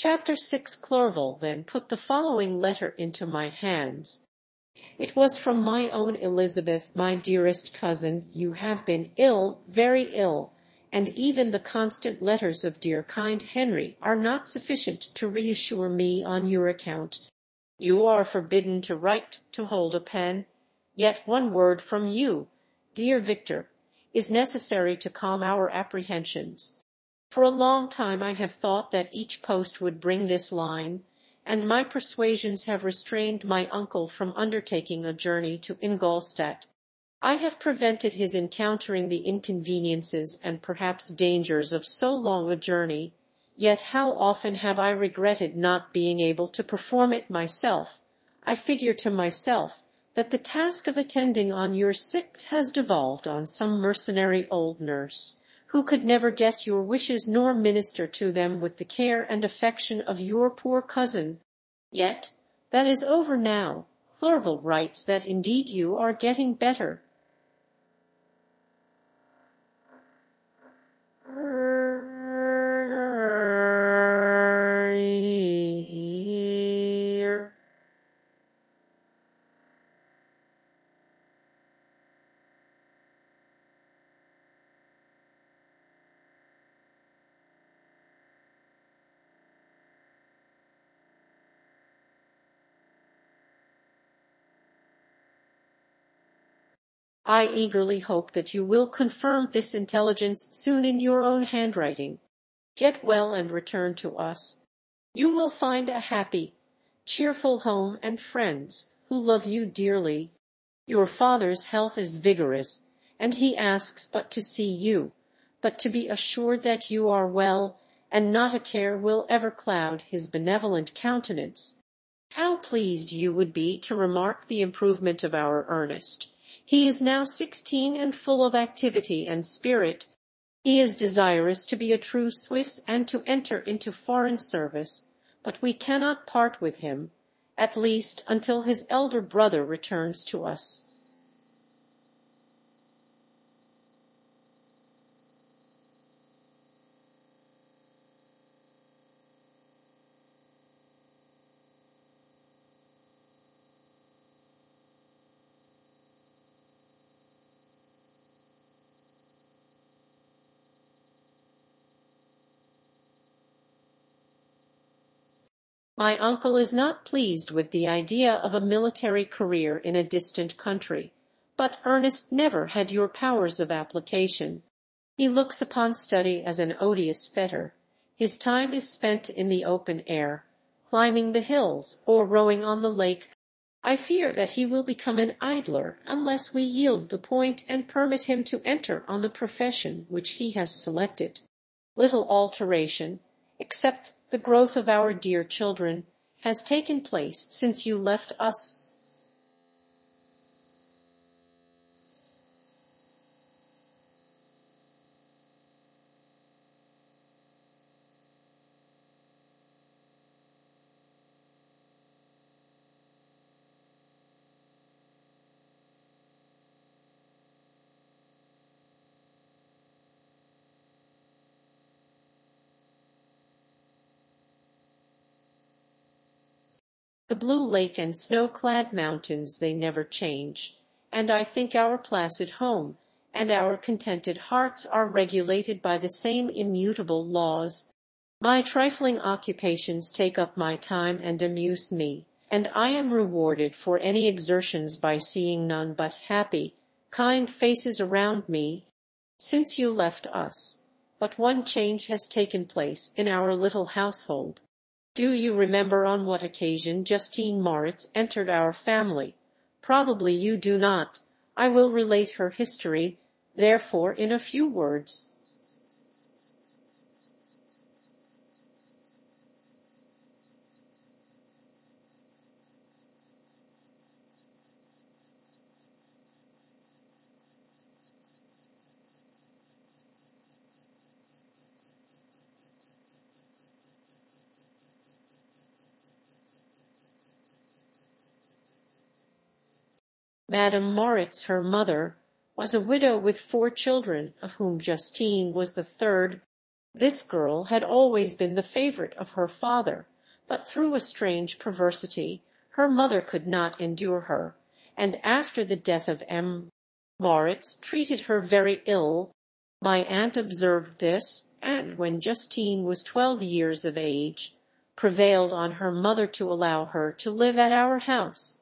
Chapter 6 Clerval then put the following letter into my hands. It was from my own Elizabeth, my dearest cousin. You have been ill, very ill, and even the constant letters of dear kind Henry are not sufficient to reassure me on your account. You are forbidden to write, to hold a pen, yet one word from you, dear Victor, is necessary to calm our apprehensions. For a long time I have thought that each post would bring this line, and my persuasions have restrained my uncle from undertaking a journey to Ingolstadt. I have prevented his encountering the inconveniences and perhaps dangers of so long a journey, yet how often have I regretted not being able to perform it myself. I figure to myself that the task of attending on your sick has devolved on some mercenary old nurse who could never guess your wishes nor minister to them with the care and affection of your poor cousin. Yet that is over now. Clerval writes that indeed you are getting better. I eagerly hope that you will confirm this intelligence soon in your own handwriting. Get well and return to us. You will find a happy, cheerful home and friends who love you dearly. Your father's health is vigorous, and he asks but to see you, but to be assured that you are well, and not a care will ever cloud his benevolent countenance. How pleased you would be to remark the improvement of our Ernest! He is now sixteen and full of activity and spirit. He is desirous to be a true Swiss and to enter into foreign service, but we cannot part with him, at least until his elder brother returns to us. My uncle is not pleased with the idea of a military career in a distant country, but Ernest never had your powers of application. He looks upon study as an odious fetter. His time is spent in the open air, climbing the hills, or rowing on the lake. I fear that he will become an idler unless we yield the point and permit him to enter on the profession which he has selected. Little alteration, except the growth of our dear children, has taken place since you left us. The blue lake and snow-clad mountains they never change, and I think our placid home and our contented hearts are regulated by the same immutable laws. My trifling occupations take up my time and amuse me, and I am rewarded for any exertions by seeing none but happy, kind faces around me since you left us. But one change has taken place in our little household. Do you remember on what occasion Justine Moritz entered our family? Probably you do not. I will relate her history, therefore, in a few words. Madame Moritz, her mother, was a widow with four children, of whom Justine was the third. This girl had always been the favourite of her father, but through a strange perversity her mother could not endure her, and after the death of M. Moritz treated her very ill. My aunt observed this, and when Justine was twelve years of age, prevailed on her mother to allow her to live at our house.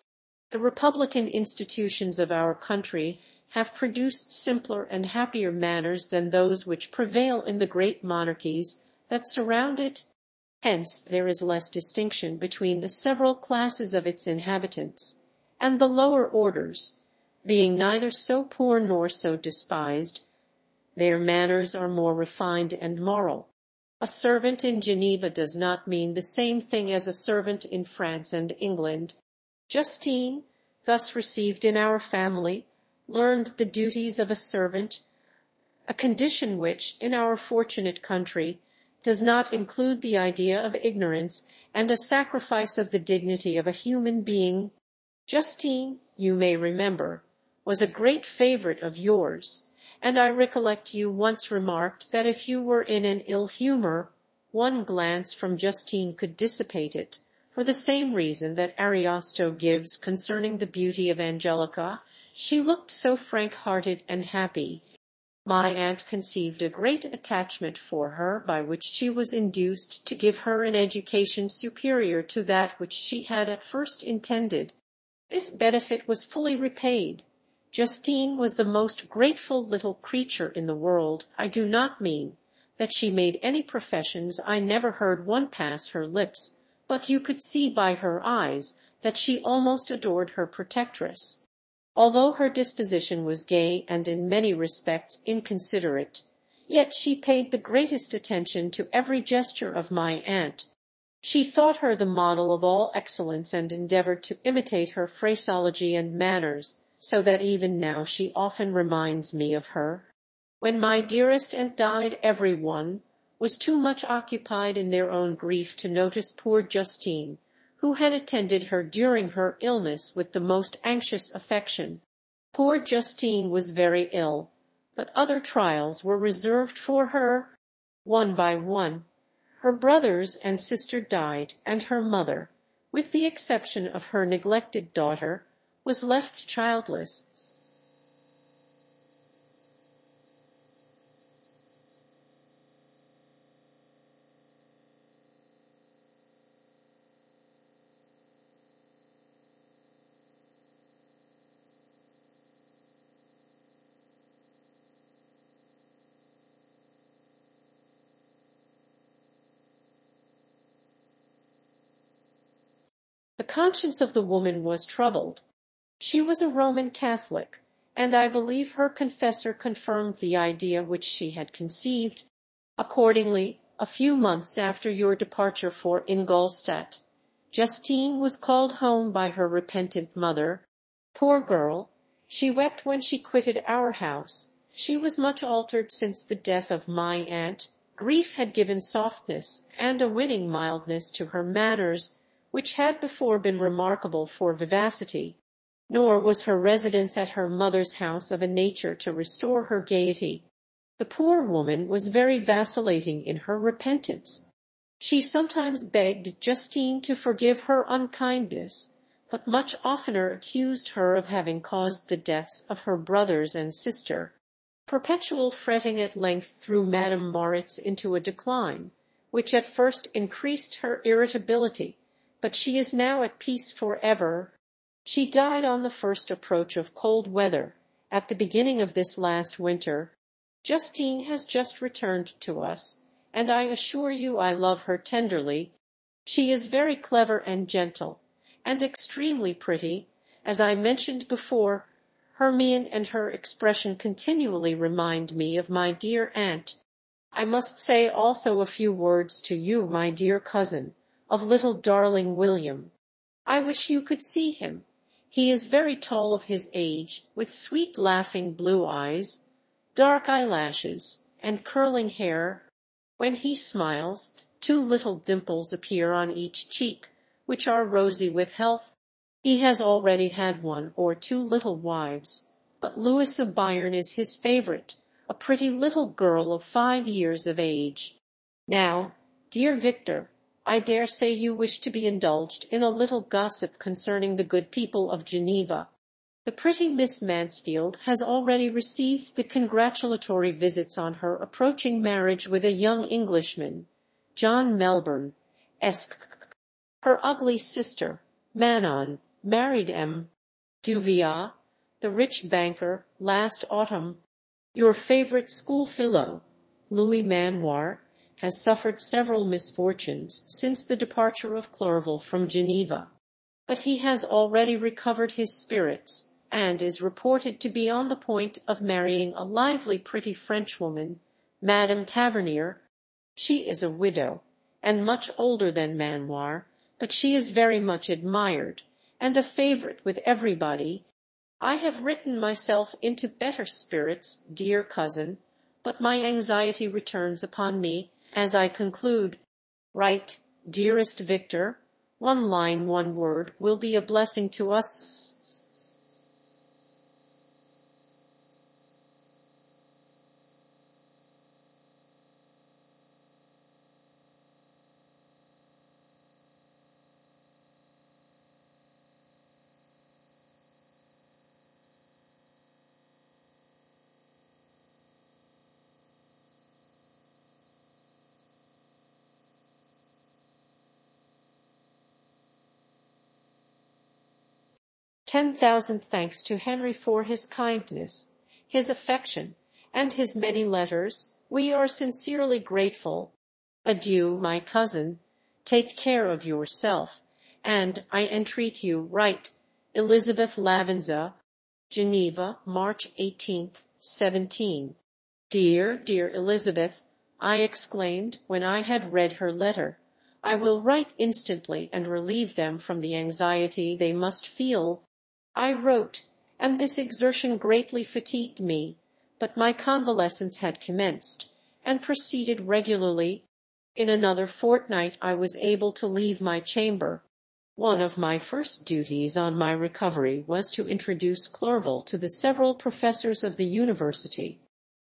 The republican institutions of our country have produced simpler and happier manners than those which prevail in the great monarchies that surround it. Hence there is less distinction between the several classes of its inhabitants, and the lower orders, being neither so poor nor so despised, their manners are more refined and moral. A servant in Geneva does not mean the same thing as a servant in France and England. Justine, thus received in our family, learned the duties of a servant, a condition which, in our fortunate country, does not include the idea of ignorance and a sacrifice of the dignity of a human being. Justine, you may remember, was a great favourite of yours, and I recollect you once remarked that if you were in an ill humour, one glance from Justine could dissipate it, for the same reason that Ariosto gives concerning the beauty of Angelica, she looked so frank-hearted and happy. My aunt conceived a great attachment for her, by which she was induced to give her an education superior to that which she had at first intended. This benefit was fully repaid. Justine was the most grateful little creature in the world. I do not mean that she made any professions, I never heard one pass her lips, but you could see by her eyes that she almost adored her protectress. Although her disposition was gay and in many respects inconsiderate, yet she paid the greatest attention to every gesture of my aunt. She thought her the model of all excellence and endeavoured to imitate her phraseology and manners, so that even now she often reminds me of her. When my dearest aunt died every one was too much occupied in their own grief to notice poor Justine, who had attended her during her illness with the most anxious affection. Poor Justine was very ill, but other trials were reserved for her. One by one, her brothers and sister died, and her mother, with the exception of her neglected daughter, was left childless. The conscience of the woman was troubled. She was a Roman Catholic, and I believe her confessor confirmed the idea which she had conceived. Accordingly, a few months after your departure for Ingolstadt, Justine was called home by her repentant mother. Poor girl, she wept when she quitted our house. She was much altered since the death of my aunt. Grief had given softness and a winning mildness to her manners which had before been remarkable for vivacity, nor was her residence at her mother's house of a nature to restore her gaiety. The poor woman was very vacillating in her repentance. She sometimes begged Justine to forgive her unkindness, but much oftener accused her of having caused the deaths of her brothers and sister. Perpetual fretting at length threw Madame Moritz into a decline, which at first increased her irritability, but she is now at peace for ever. She died on the first approach of cold weather, at the beginning of this last winter. Justine has just returned to us, and I assure you I love her tenderly. She is very clever and gentle, and extremely pretty. As I mentioned before, her mien and her expression continually remind me of my dear aunt. I must say also a few words to you, my dear cousin of little darling William. I wish you could see him. He is very tall of his age, with sweet laughing blue eyes, dark eyelashes, and curling hair. When he smiles, two little dimples appear on each cheek, which are rosy with health. He has already had one or two little wives, but Louisa Biron is his favourite, a pretty little girl of five years of age. Now, dear Victor, I dare say you wish to be indulged in a little gossip concerning the good people of Geneva. The pretty Miss Mansfield has already received the congratulatory visits on her approaching marriage with a young Englishman, John Melbourne, Esq. Her ugly sister, Manon, married M. Duvillard, the rich banker, last autumn. Your favourite schoolfellow, Louis Manoir, has suffered several misfortunes since the departure of Clerval from Geneva, but he has already recovered his spirits and is reported to be on the point of marrying a lively pretty Frenchwoman, Madame Tavernier. She is a widow, and much older than Manoir, but she is very much admired, and a favourite with everybody. I have written myself into better spirits, dear cousin, but my anxiety returns upon me as I conclude. Write, dearest Victor, one line, one word will be a blessing to us. 10,000 thanks to Henry for his kindness, his affection, and his many letters. We are sincerely grateful. Adieu, my cousin. Take care of yourself, and I entreat you write Elizabeth Lavenza, Geneva, March 18th, 17. Dear, dear Elizabeth, I exclaimed when I had read her letter, I will write instantly and relieve them from the anxiety they must feel I wrote, and this exertion greatly fatigued me, but my convalescence had commenced, and proceeded regularly. In another fortnight I was able to leave my chamber. One of my first duties on my recovery was to introduce Clerval to the several professors of the university.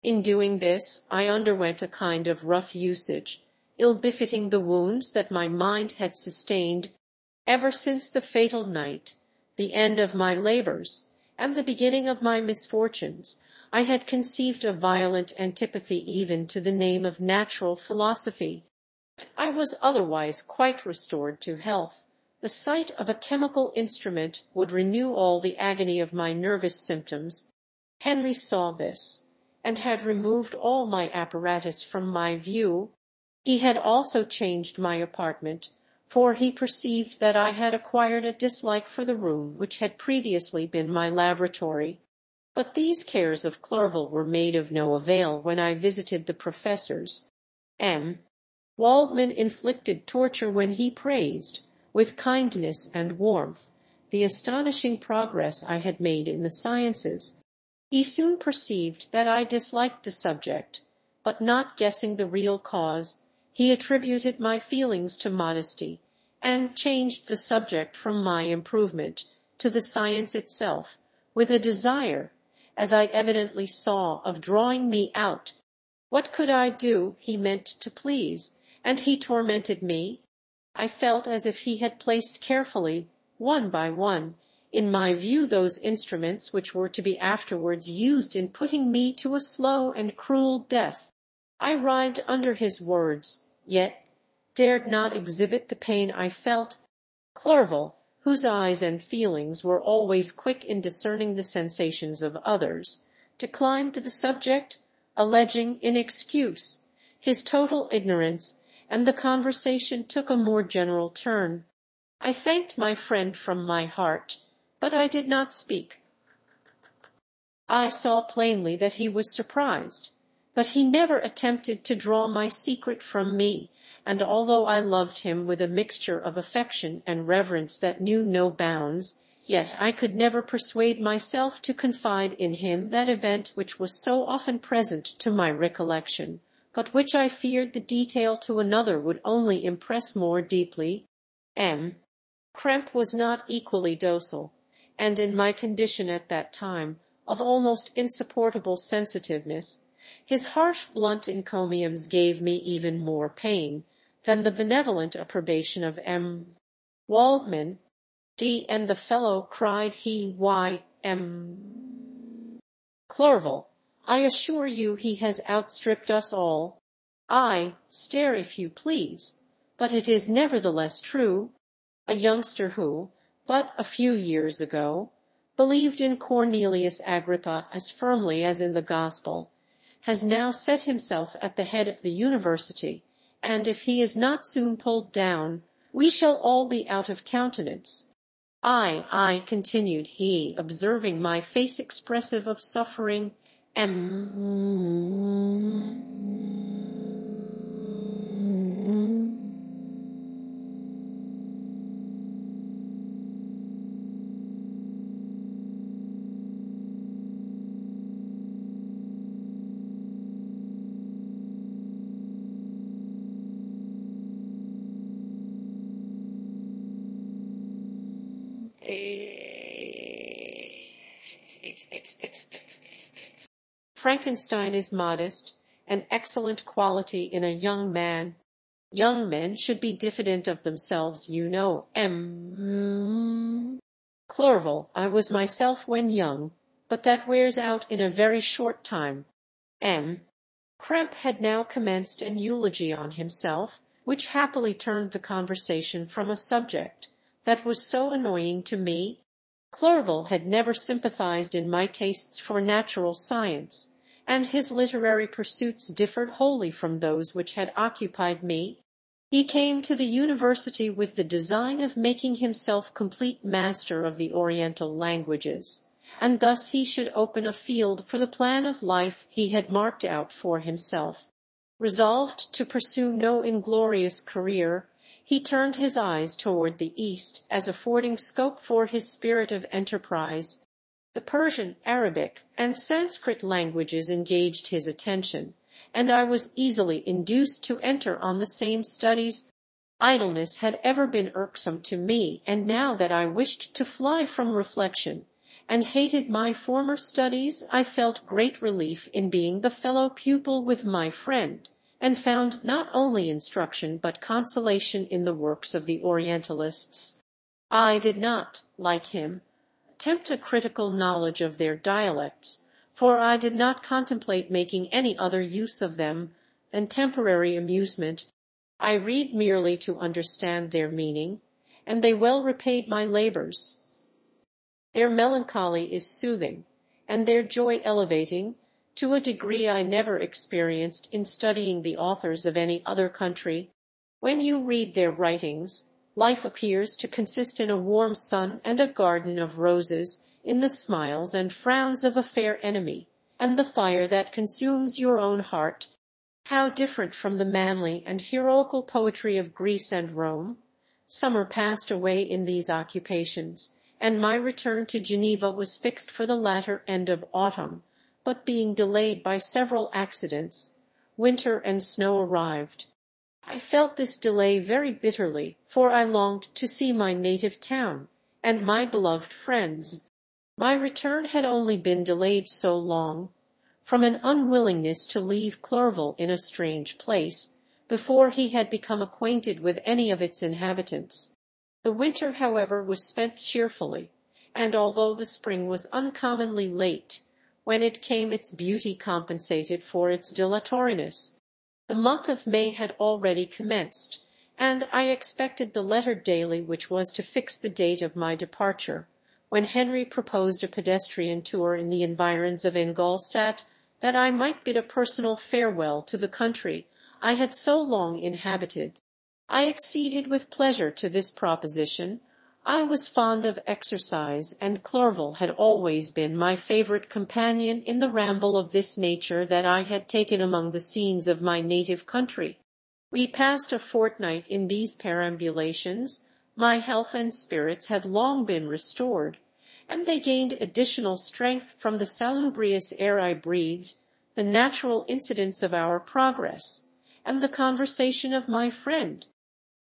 In doing this I underwent a kind of rough usage, ill befitting the wounds that my mind had sustained ever since the fatal night the end of my labours, and the beginning of my misfortunes, I had conceived a violent antipathy even to the name of natural philosophy. I was otherwise quite restored to health. The sight of a chemical instrument would renew all the agony of my nervous symptoms. Henry saw this, and had removed all my apparatus from my view. He had also changed my apartment, for he perceived that I had acquired a dislike for the room which had previously been my laboratory. But these cares of Clerval were made of no avail when I visited the professors. M. Waldman inflicted torture when he praised, with kindness and warmth, the astonishing progress I had made in the sciences. He soon perceived that I disliked the subject, but not guessing the real cause, he attributed my feelings to modesty, and changed the subject from my improvement to the science itself, with a desire, as I evidently saw, of drawing me out. What could I do, he meant to please, and he tormented me. I felt as if he had placed carefully, one by one, in my view those instruments which were to be afterwards used in putting me to a slow and cruel death. I writhed under his words, yet dared not exhibit the pain I felt. Clerval, whose eyes and feelings were always quick in discerning the sensations of others, declined the subject, alleging in excuse his total ignorance, and the conversation took a more general turn. I thanked my friend from my heart, but I did not speak. I saw plainly that he was surprised, but he never attempted to draw my secret from me and although I loved him with a mixture of affection and reverence that knew no bounds, yet I could never persuade myself to confide in him that event which was so often present to my recollection, but which I feared the detail to another would only impress more deeply. M. Krempe was not equally docile, and in my condition at that time, of almost insupportable sensitiveness, His harsh blunt encomiums gave me even more pain than the benevolent approbation of M. Waldman. D. and the fellow, cried he, why, M. Clerval, I assure you he has outstripped us all. I, stare if you please, but it is nevertheless true. A youngster who, but a few years ago, believed in Cornelius Agrippa as firmly as in the gospel, has now set himself at the head of the university, and if he is not soon pulled down, we shall all be out of countenance. I, I, continued he, observing my face expressive of suffering, am Frankenstein is modest, an excellent quality in a young man. Young men should be diffident of themselves, you know. M. Clerval, I was myself when young, but that wears out in a very short time. M. Krempe had now commenced an eulogy on himself, which happily turned the conversation from a subject that was so annoying to me. Clerval had never sympathized in my tastes for natural science, and his literary pursuits differed wholly from those which had occupied me. He came to the university with the design of making himself complete master of the Oriental languages, and thus he should open a field for the plan of life he had marked out for himself. Resolved to pursue no inglorious career, he turned his eyes toward the East as affording scope for his spirit of enterprise the Persian, Arabic, and Sanskrit languages engaged his attention, and I was easily induced to enter on the same studies. Idleness had ever been irksome to me, and now that I wished to fly from reflection, and hated my former studies, I felt great relief in being the fellow pupil with my friend, and found not only instruction but consolation in the works of the Orientalists. I did not, like him, attempt a critical knowledge of their dialects, for I did not contemplate making any other use of them than temporary amusement. I read merely to understand their meaning, and they well repaid my labours. Their melancholy is soothing, and their joy elevating, to a degree I never experienced in studying the authors of any other country. When you read their writings, Life appears to consist in a warm sun and a garden of roses, in the smiles and frowns of a fair enemy, and the fire that consumes your own heart. How different from the manly and heroical poetry of Greece and Rome! Summer passed away in these occupations, and my return to Geneva was fixed for the latter end of autumn, but being delayed by several accidents, winter and snow arrived. I felt this delay very bitterly, for I longed to see my native town, and my beloved friends. My return had only been delayed so long, from an unwillingness to leave Clerval in a strange place, before he had become acquainted with any of its inhabitants. The winter, however, was spent cheerfully, and although the spring was uncommonly late, when it came its beauty compensated for its dilatoriness. The month of May had already commenced, and I expected the letter daily which was to fix the date of my departure, when Henry proposed a pedestrian tour in the environs of Ingolstadt, that I might bid a personal farewell to the country I had so long inhabited. I acceded with pleasure to this proposition, I was fond of exercise, and Clerval had always been my favourite companion in the ramble of this nature that I had taken among the scenes of my native country. We passed a fortnight in these perambulations, my health and spirits had long been restored, and they gained additional strength from the salubrious air I breathed, the natural incidents of our progress, and the conversation of my friend.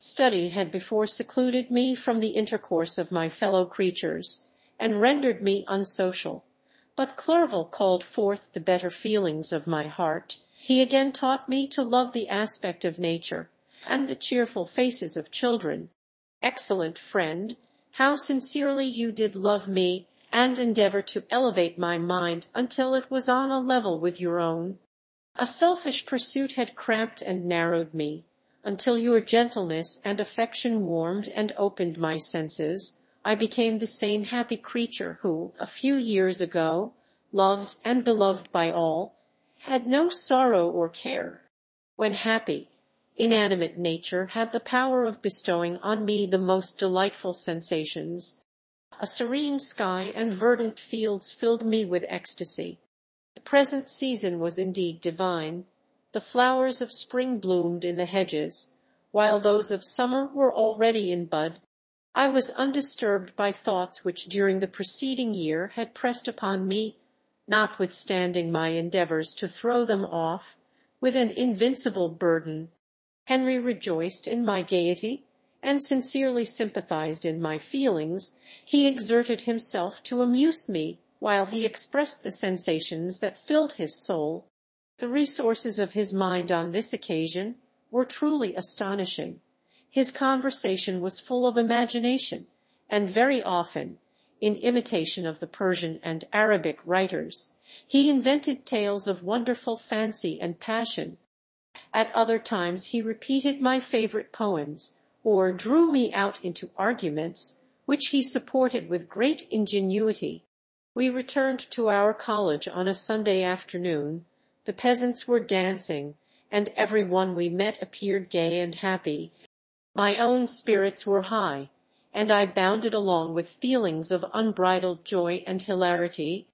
Study had before secluded me from the intercourse of my fellow creatures, and rendered me unsocial, But Clerval called forth the better feelings of my heart. He again taught me to love the aspect of nature, and the cheerful faces of children. Excellent friend, how sincerely you did love me, and endeavour to elevate my mind until it was on a level with your own. A selfish pursuit had cramped and narrowed me, until your gentleness and affection warmed and opened my senses, I became the same happy creature who, a few years ago, loved and beloved by all, had no sorrow or care. When happy, inanimate nature had the power of bestowing on me the most delightful sensations. A serene sky and verdant fields filled me with ecstasy. The present season was indeed divine. The flowers of spring bloomed in the hedges, while those of summer were already in bud. I was undisturbed by thoughts which during the preceding year had pressed upon me, notwithstanding my endeavours to throw them off, with an invincible burden. Henry rejoiced in my gaiety, and sincerely sympathized in my feelings. He exerted himself to amuse me, while he expressed the sensations that filled his soul. The resources of his mind on this occasion were truly astonishing. His conversation was full of imagination, and very often, in imitation of the Persian and Arabic writers, he invented tales of wonderful fancy and passion. At other times he repeated my favourite poems, or drew me out into arguments, which he supported with great ingenuity. We returned to our college on a Sunday afternoon, the peasants were dancing, and every one we met appeared gay and happy. My own spirits were high, and I bounded along with feelings of unbridled joy and hilarity.